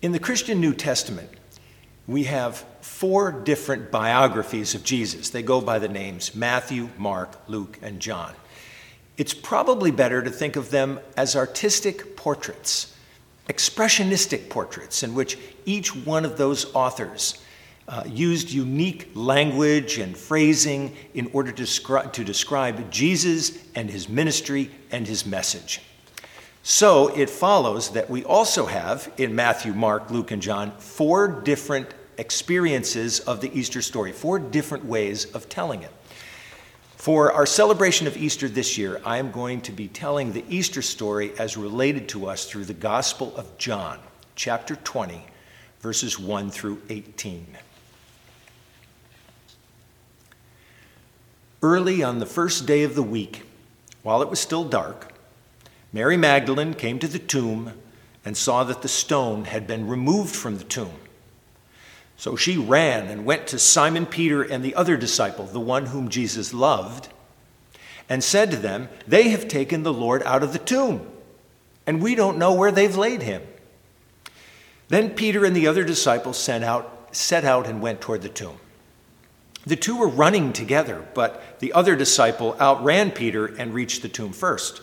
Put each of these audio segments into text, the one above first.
In the Christian New Testament, we have four different biographies of Jesus. They go by the names Matthew, Mark, Luke, and John. It's probably better to think of them as artistic portraits, expressionistic portraits, in which each one of those authors uh, used unique language and phrasing in order to, to describe Jesus and his ministry and his message. So it follows that we also have in Matthew, Mark, Luke, and John four different experiences of the Easter story, four different ways of telling it. For our celebration of Easter this year, I am going to be telling the Easter story as related to us through the Gospel of John, chapter 20, verses 1 through 18. Early on the first day of the week, while it was still dark, Mary Magdalene came to the tomb and saw that the stone had been removed from the tomb. So she ran and went to Simon Peter and the other disciple, the one whom Jesus loved, and said to them, They have taken the Lord out of the tomb, and we don't know where they've laid him. Then Peter and the other disciple set out, set out and went toward the tomb. The two were running together, but the other disciple outran Peter and reached the tomb first.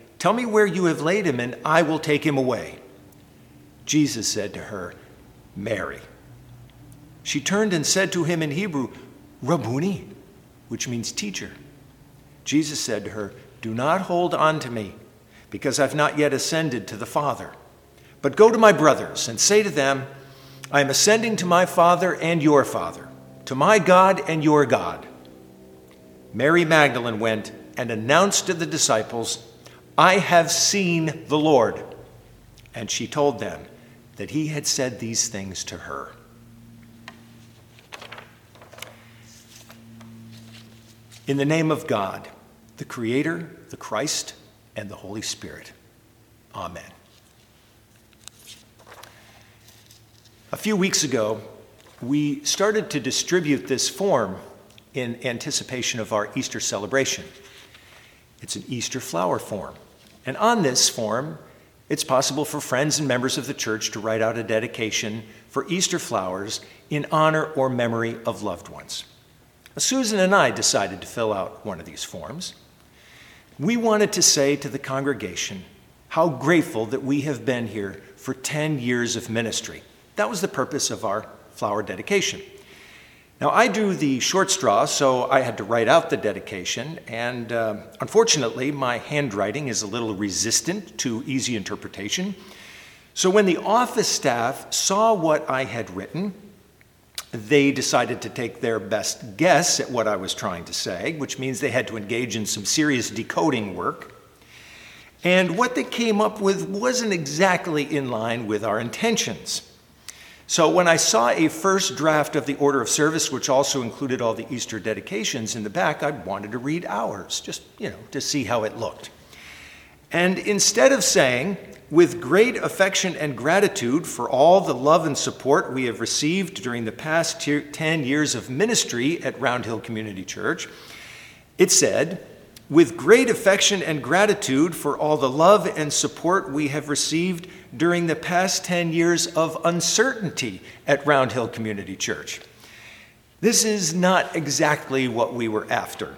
Tell me where you have laid him, and I will take him away. Jesus said to her, Mary. She turned and said to him in Hebrew, Rabboni, which means teacher. Jesus said to her, Do not hold on to me, because I've not yet ascended to the Father. But go to my brothers and say to them, I am ascending to my Father and your Father, to my God and your God. Mary Magdalene went and announced to the disciples, I have seen the Lord. And she told them that he had said these things to her. In the name of God, the Creator, the Christ, and the Holy Spirit. Amen. A few weeks ago, we started to distribute this form in anticipation of our Easter celebration. It's an Easter flower form. And on this form, it's possible for friends and members of the church to write out a dedication for Easter flowers in honor or memory of loved ones. Uh, Susan and I decided to fill out one of these forms. We wanted to say to the congregation how grateful that we have been here for 10 years of ministry. That was the purpose of our flower dedication. Now, I drew the short straw, so I had to write out the dedication, and uh, unfortunately, my handwriting is a little resistant to easy interpretation. So, when the office staff saw what I had written, they decided to take their best guess at what I was trying to say, which means they had to engage in some serious decoding work. And what they came up with wasn't exactly in line with our intentions. So when I saw a first draft of the order of service, which also included all the Easter dedications in the back, I wanted to read ours, just, you know, to see how it looked. And instead of saying, with great affection and gratitude for all the love and support we have received during the past 10 years of ministry at Round Hill Community Church, it said, with great affection and gratitude for all the love and support we have received during the past 10 years of uncertainty at Round Hill Community Church. This is not exactly what we were after.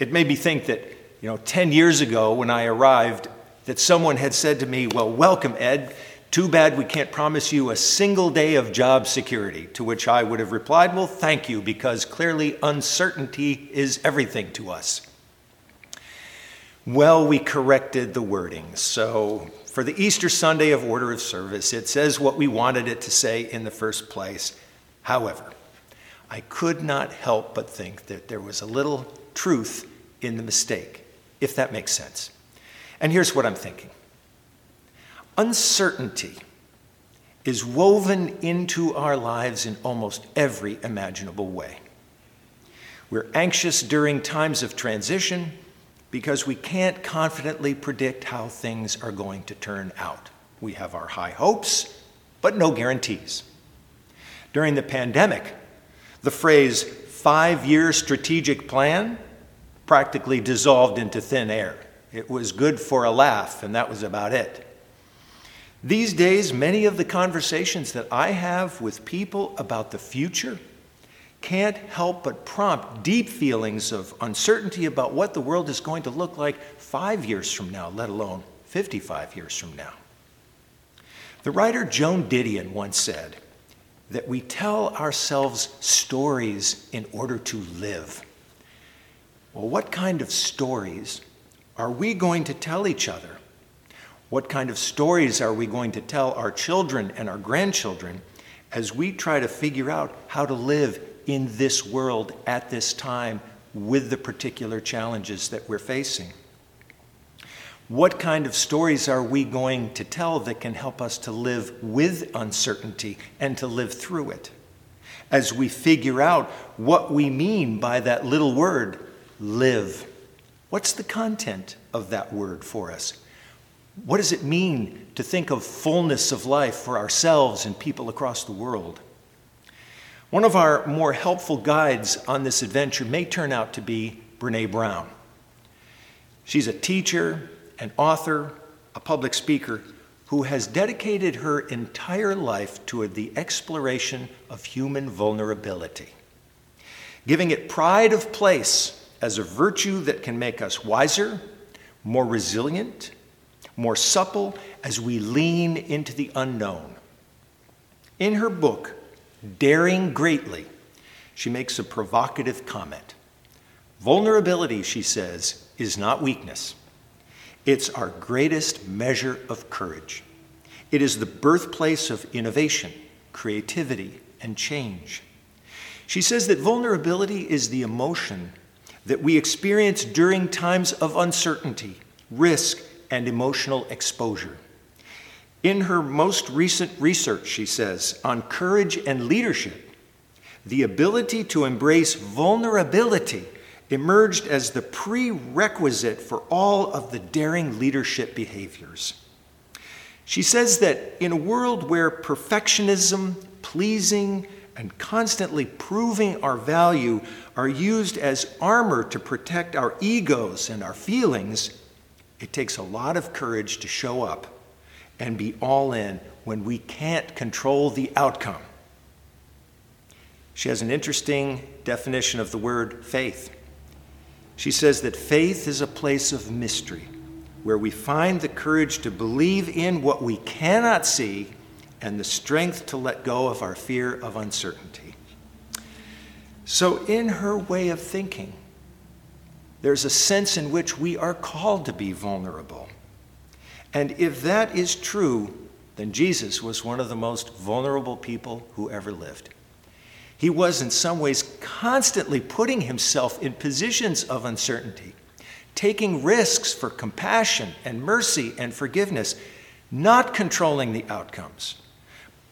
It made me think that, you know, 10 years ago when I arrived, that someone had said to me, Well, welcome, Ed. Too bad we can't promise you a single day of job security. To which I would have replied, Well, thank you, because clearly uncertainty is everything to us. Well, we corrected the wording. So for the Easter Sunday of Order of Service, it says what we wanted it to say in the first place. However, I could not help but think that there was a little truth in the mistake, if that makes sense. And here's what I'm thinking uncertainty is woven into our lives in almost every imaginable way. We're anxious during times of transition because we can't confidently predict how things are going to turn out. We have our high hopes, but no guarantees. During the pandemic, the phrase five year strategic plan practically dissolved into thin air. It was good for a laugh, and that was about it. These days, many of the conversations that I have with people about the future can't help but prompt deep feelings of uncertainty about what the world is going to look like five years from now, let alone 55 years from now. The writer Joan Didion once said that we tell ourselves stories in order to live. Well, what kind of stories are we going to tell each other? What kind of stories are we going to tell our children and our grandchildren as we try to figure out how to live in this world at this time with the particular challenges that we're facing? What kind of stories are we going to tell that can help us to live with uncertainty and to live through it? As we figure out what we mean by that little word, live. What's the content of that word for us? What does it mean to think of fullness of life for ourselves and people across the world? One of our more helpful guides on this adventure may turn out to be Brene Brown. She's a teacher, an author, a public speaker who has dedicated her entire life to the exploration of human vulnerability, giving it pride of place as a virtue that can make us wiser, more resilient, more supple as we lean into the unknown. In her book, Daring Greatly, she makes a provocative comment. Vulnerability, she says, is not weakness. It's our greatest measure of courage. It is the birthplace of innovation, creativity, and change. She says that vulnerability is the emotion that we experience during times of uncertainty, risk, and emotional exposure. In her most recent research, she says, on courage and leadership, the ability to embrace vulnerability emerged as the prerequisite for all of the daring leadership behaviors. She says that in a world where perfectionism, pleasing, and constantly proving our value are used as armor to protect our egos and our feelings, it takes a lot of courage to show up and be all in when we can't control the outcome. She has an interesting definition of the word faith. She says that faith is a place of mystery where we find the courage to believe in what we cannot see and the strength to let go of our fear of uncertainty. So, in her way of thinking, there's a sense in which we are called to be vulnerable. And if that is true, then Jesus was one of the most vulnerable people who ever lived. He was, in some ways, constantly putting himself in positions of uncertainty, taking risks for compassion and mercy and forgiveness, not controlling the outcomes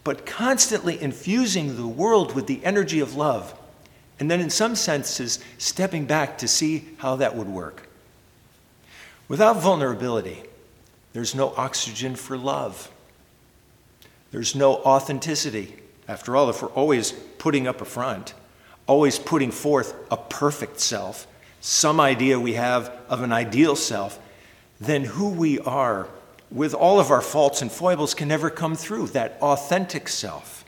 but constantly infusing the world with the energy of love, and then in some senses, stepping back to see how that would work. Without vulnerability, There's no oxygen for love. There's no authenticity. After all, if we're always putting up a front, always putting forth a perfect self, some idea we have of an ideal self, then who we are, with all of our faults and foibles, can never come through that authentic self.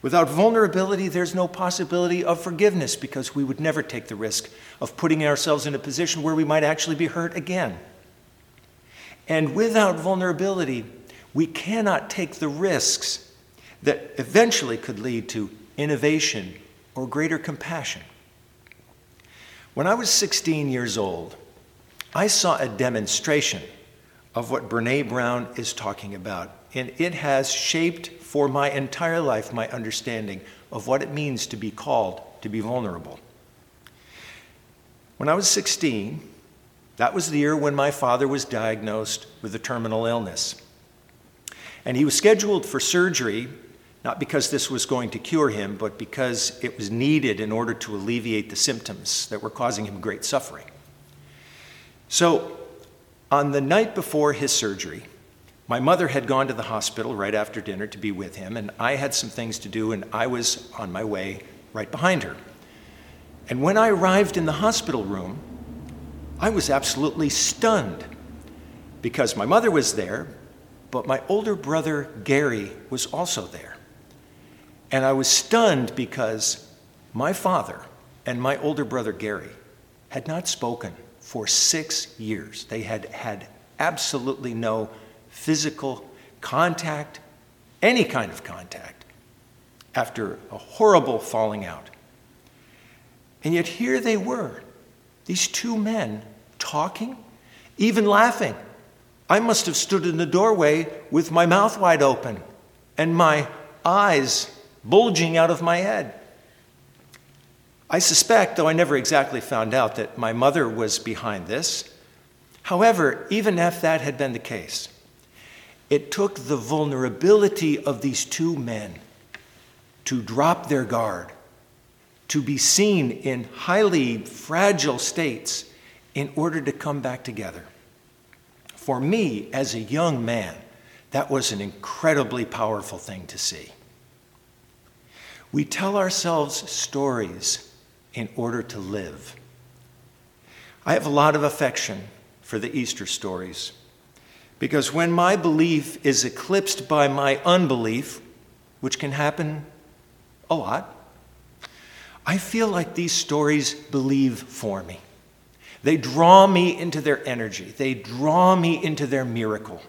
Without vulnerability, there's no possibility of forgiveness because we would never take the risk of putting ourselves in a position where we might actually be hurt again. And without vulnerability, we cannot take the risks that eventually could lead to innovation or greater compassion. When I was 16 years old, I saw a demonstration of what Brene Brown is talking about, and it has shaped for my entire life my understanding of what it means to be called to be vulnerable. When I was 16, that was the year when my father was diagnosed with a terminal illness. And he was scheduled for surgery, not because this was going to cure him, but because it was needed in order to alleviate the symptoms that were causing him great suffering. So, on the night before his surgery, my mother had gone to the hospital right after dinner to be with him, and I had some things to do, and I was on my way right behind her. And when I arrived in the hospital room, I was absolutely stunned because my mother was there, but my older brother Gary was also there. And I was stunned because my father and my older brother Gary had not spoken for six years. They had had absolutely no physical contact, any kind of contact, after a horrible falling out. And yet here they were, these two men talking, even laughing. I must have stood in the doorway with my mouth wide open and my eyes bulging out of my head. I suspect, though I never exactly found out, that my mother was behind this. However, even if that had been the case, it took the vulnerability of these two men to drop their guard, to be seen in highly fragile states in order to come back together. For me, as a young man, that was an incredibly powerful thing to see. We tell ourselves stories in order to live. I have a lot of affection for the Easter stories because when my belief is eclipsed by my unbelief, which can happen a lot, I feel like these stories believe for me. They draw me into their energy, they draw me into their miracle.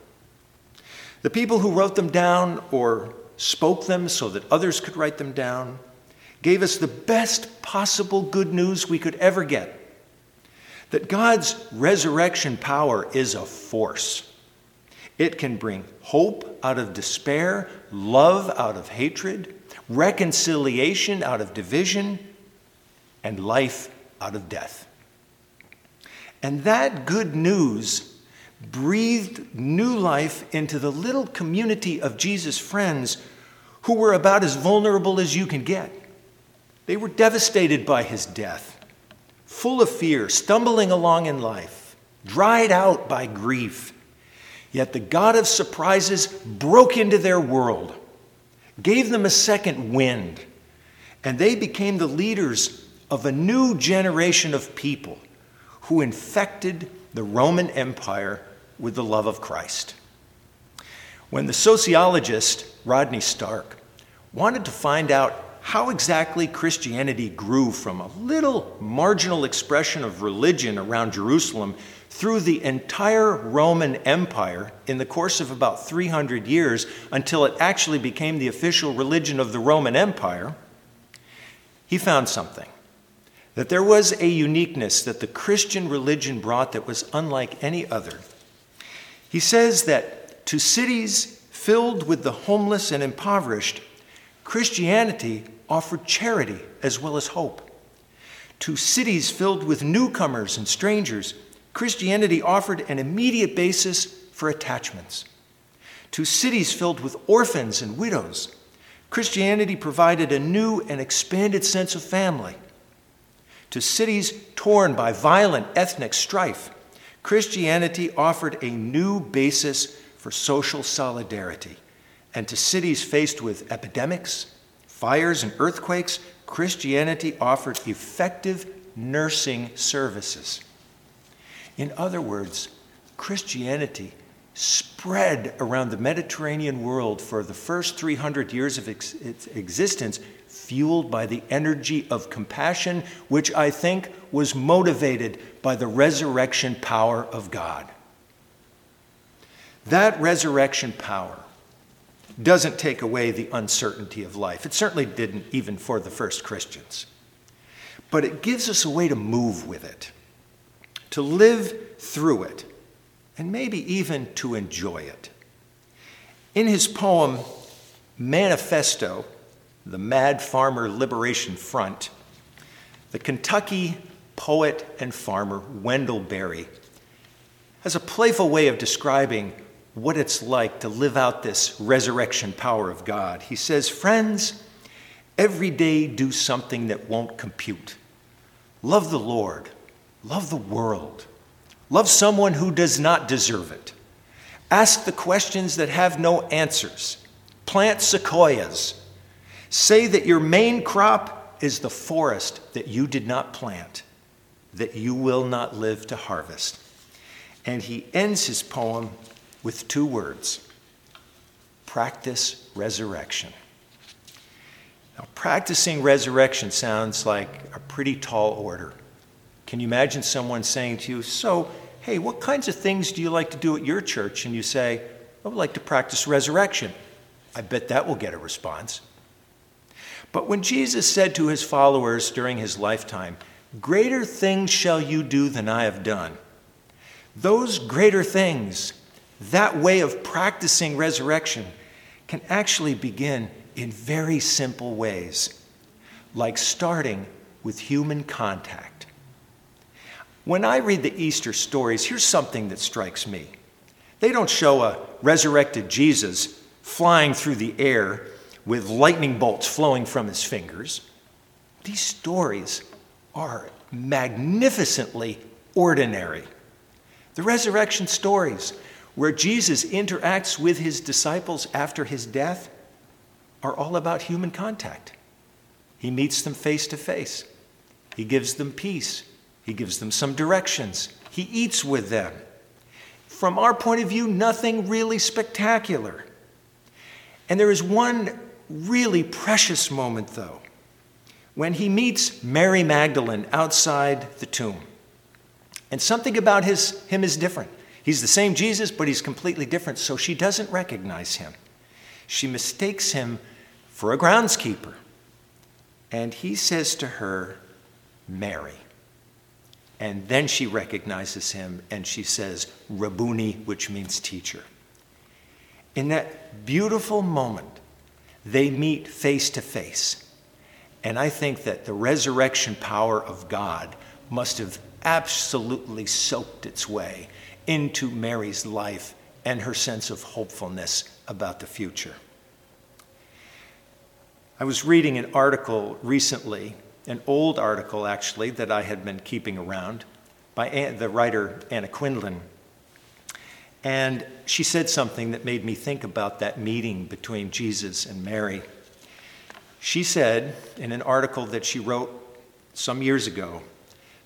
The people who wrote them down or spoke them so that others could write them down gave us the best possible good news we could ever get that God's resurrection power is a force. It can bring hope out of despair, love out of hatred, reconciliation out of division, and life out of death. And that good news breathed new life into the little community of Jesus' friends who were about as vulnerable as you can get. They were devastated by his death, full of fear, stumbling along in life, dried out by grief. Yet the God of surprises broke into their world, gave them a second wind, and they became the leaders of a new generation of people who infected the Roman Empire with the love of Christ. When the sociologist Rodney Stark wanted to find out how exactly Christianity grew from a little marginal expression of religion around Jerusalem through the entire Roman Empire in the course of about 300 years until it actually became the official religion of the Roman Empire, he found something that there was a uniqueness that the Christian religion brought that was unlike any other. He says that to cities filled with the homeless and impoverished, Christianity offered charity as well as hope. To cities filled with newcomers and strangers, Christianity offered an immediate basis for attachments. To cities filled with orphans and widows, Christianity provided a new and expanded sense of family to cities torn by violent ethnic strife, Christianity offered a new basis for social solidarity. And to cities faced with epidemics, fires, and earthquakes, Christianity offered effective nursing services. In other words, Christianity spread around the Mediterranean world for the first 300 years of its existence, fueled by the energy of compassion, which I think was motivated by the resurrection power of God. That resurrection power doesn't take away the uncertainty of life. It certainly didn't, even for the first Christians. But it gives us a way to move with it, to live through it, and maybe even to enjoy it. In his poem, Manifesto, the Mad Farmer Liberation Front, the Kentucky poet and farmer Wendell Berry has a playful way of describing what it's like to live out this resurrection power of God. He says, Friends, every day do something that won't compute. Love the Lord, love the world, love someone who does not deserve it. Ask the questions that have no answers. Plant sequoias. Say that your main crop is the forest that you did not plant, that you will not live to harvest. And he ends his poem with two words practice resurrection. Now, practicing resurrection sounds like a pretty tall order. Can you imagine someone saying to you, So, hey, what kinds of things do you like to do at your church? And you say, I would like to practice resurrection. I bet that will get a response. But when Jesus said to his followers during his lifetime, Greater things shall you do than I have done, those greater things that way of practicing resurrection can actually begin in very simple ways, like starting with human contact. When I read the Easter stories, here's something that strikes me. They don't show a resurrected Jesus flying through the air with lightning bolts flowing from his fingers. These stories are magnificently ordinary. The resurrection stories where Jesus interacts with his disciples after his death are all about human contact. He meets them face to face, he gives them peace, he gives them some directions, he eats with them. From our point of view, nothing really spectacular. And there is one really precious moment, though, when he meets Mary Magdalene outside the tomb. And something about his, him is different. He's the same Jesus, but he's completely different, so she doesn't recognize him. She mistakes him for a groundskeeper. And he says to her, Mary. And then she recognizes him and she says, Rabboni, which means teacher. In that beautiful moment, they meet face to face. And I think that the resurrection power of God must have absolutely soaked its way into Mary's life and her sense of hopefulness about the future. I was reading an article recently, an old article actually, that I had been keeping around by the writer Anna Quindlen. And she said something that made me think about that meeting between Jesus and Mary. She said in an article that she wrote some years ago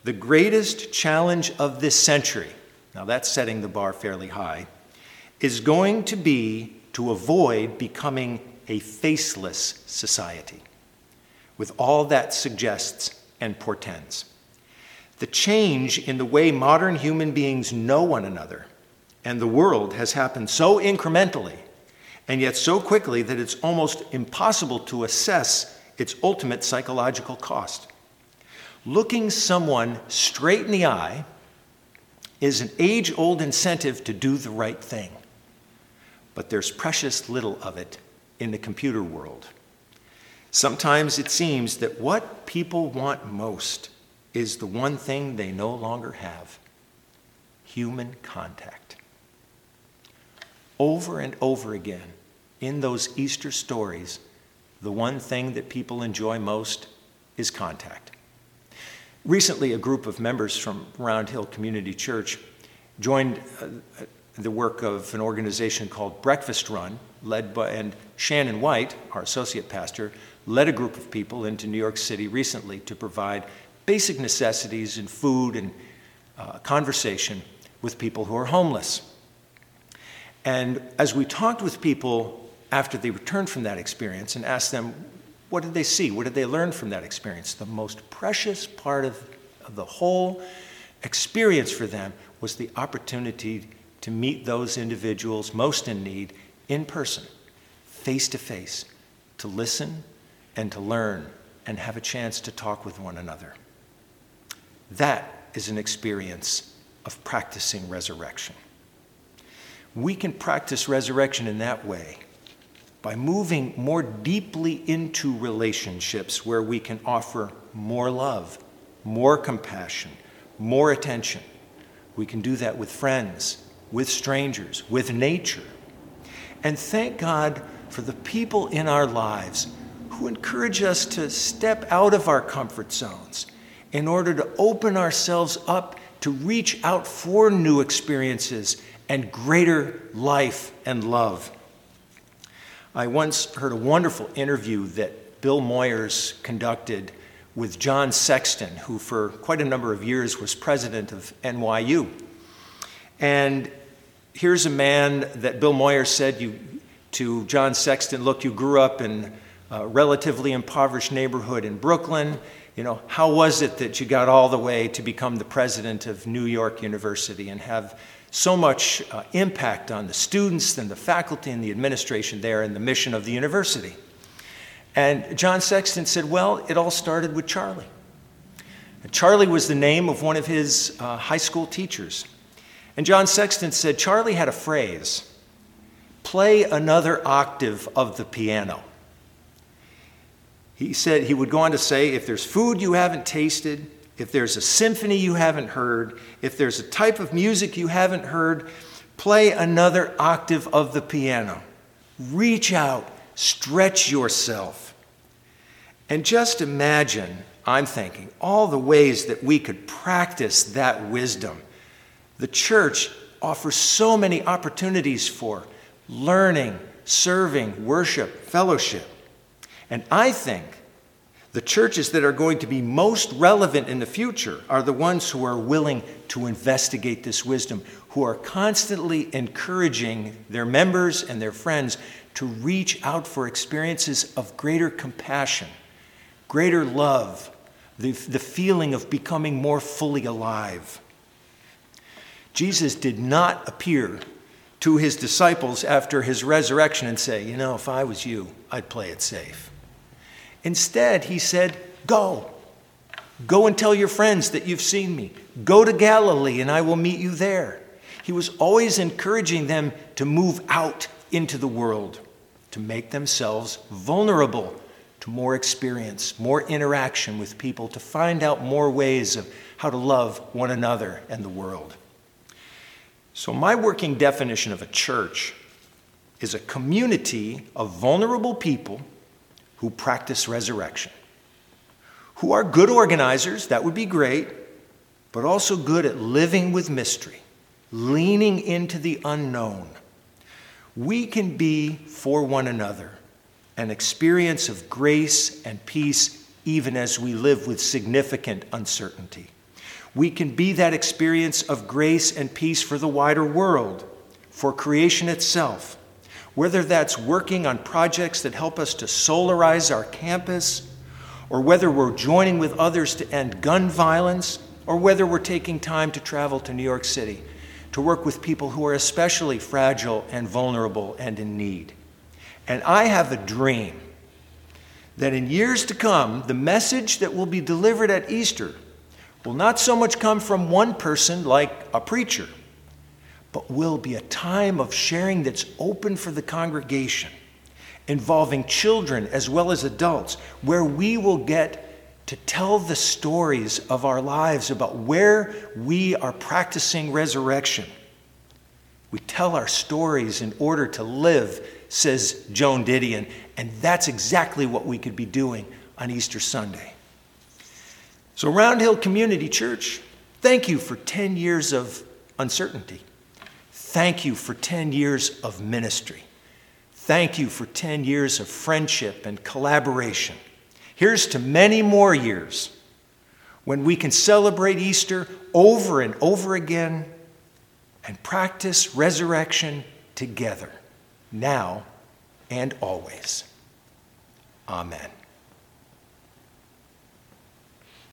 the greatest challenge of this century now that's setting the bar fairly high, is going to be to avoid becoming a faceless society, with all that suggests and portends. The change in the way modern human beings know one another and the world has happened so incrementally and yet so quickly that it's almost impossible to assess its ultimate psychological cost. Looking someone straight in the eye is an age old incentive to do the right thing. But there's precious little of it in the computer world. Sometimes it seems that what people want most is the one thing they no longer have human contact. Over and over again, in those Easter stories, the one thing that people enjoy most is contact. Recently, a group of members from Round Hill Community Church joined uh, the work of an organization called Breakfast Run, led by, and Shannon White, our associate pastor, led a group of people into New York City recently to provide basic necessities and food and uh, conversation with people who are homeless. And as we talked with people after they returned from that experience and asked them, what did they see? What did they learn from that experience? The most precious part of, of the whole experience for them was the opportunity to meet those individuals most in need in person, face to face, to listen and to learn and have a chance to talk with one another. That is an experience of practicing resurrection. We can practice resurrection in that way by moving more deeply into relationships where we can offer more love, more compassion, more attention. We can do that with friends, with strangers, with nature. And thank God for the people in our lives who encourage us to step out of our comfort zones in order to open ourselves up to reach out for new experiences and greater life and love. I once heard a wonderful interview that Bill Moyers conducted with John Sexton, who for quite a number of years was president of NYU. And here's a man that Bill Moyers said you, to John Sexton, look, you grew up in a relatively impoverished neighborhood in Brooklyn. You know, how was it that you got all the way to become the president of New York University and have so much uh, impact on the students and the faculty and the administration there and the mission of the university. And John Sexton said, Well, it all started with Charlie. And Charlie was the name of one of his uh, high school teachers. And John Sexton said, Charlie had a phrase play another octave of the piano. He said, he would go on to say, if there's food you haven't tasted, if there's a symphony you haven't heard, if there's a type of music you haven't heard, play another octave of the piano. Reach out, stretch yourself. And just imagine, I'm thinking, all the ways that we could practice that wisdom. The church offers so many opportunities for learning, serving, worship, fellowship. And I think the churches that are going to be most relevant in the future are the ones who are willing to investigate this wisdom, who are constantly encouraging their members and their friends to reach out for experiences of greater compassion, greater love, the, the feeling of becoming more fully alive. Jesus did not appear to his disciples after his resurrection and say, You know, if I was you, I'd play it safe. Instead, he said, Go. Go and tell your friends that you've seen me. Go to Galilee and I will meet you there. He was always encouraging them to move out into the world, to make themselves vulnerable to more experience, more interaction with people, to find out more ways of how to love one another and the world. So, my working definition of a church is a community of vulnerable people who practice resurrection, who are good organizers, that would be great, but also good at living with mystery, leaning into the unknown. We can be for one another an experience of grace and peace even as we live with significant uncertainty. We can be that experience of grace and peace for the wider world, for creation itself, whether that's working on projects that help us to solarize our campus, or whether we're joining with others to end gun violence, or whether we're taking time to travel to New York City to work with people who are especially fragile and vulnerable and in need. And I have a dream that in years to come, the message that will be delivered at Easter will not so much come from one person like a preacher but will be a time of sharing that's open for the congregation, involving children as well as adults, where we will get to tell the stories of our lives about where we are practicing resurrection. We tell our stories in order to live, says Joan Didion, and that's exactly what we could be doing on Easter Sunday. So, Round Hill Community Church, thank you for 10 years of uncertainty. Thank you for 10 years of ministry. Thank you for 10 years of friendship and collaboration. Here's to many more years when we can celebrate Easter over and over again and practice resurrection together, now and always. Amen.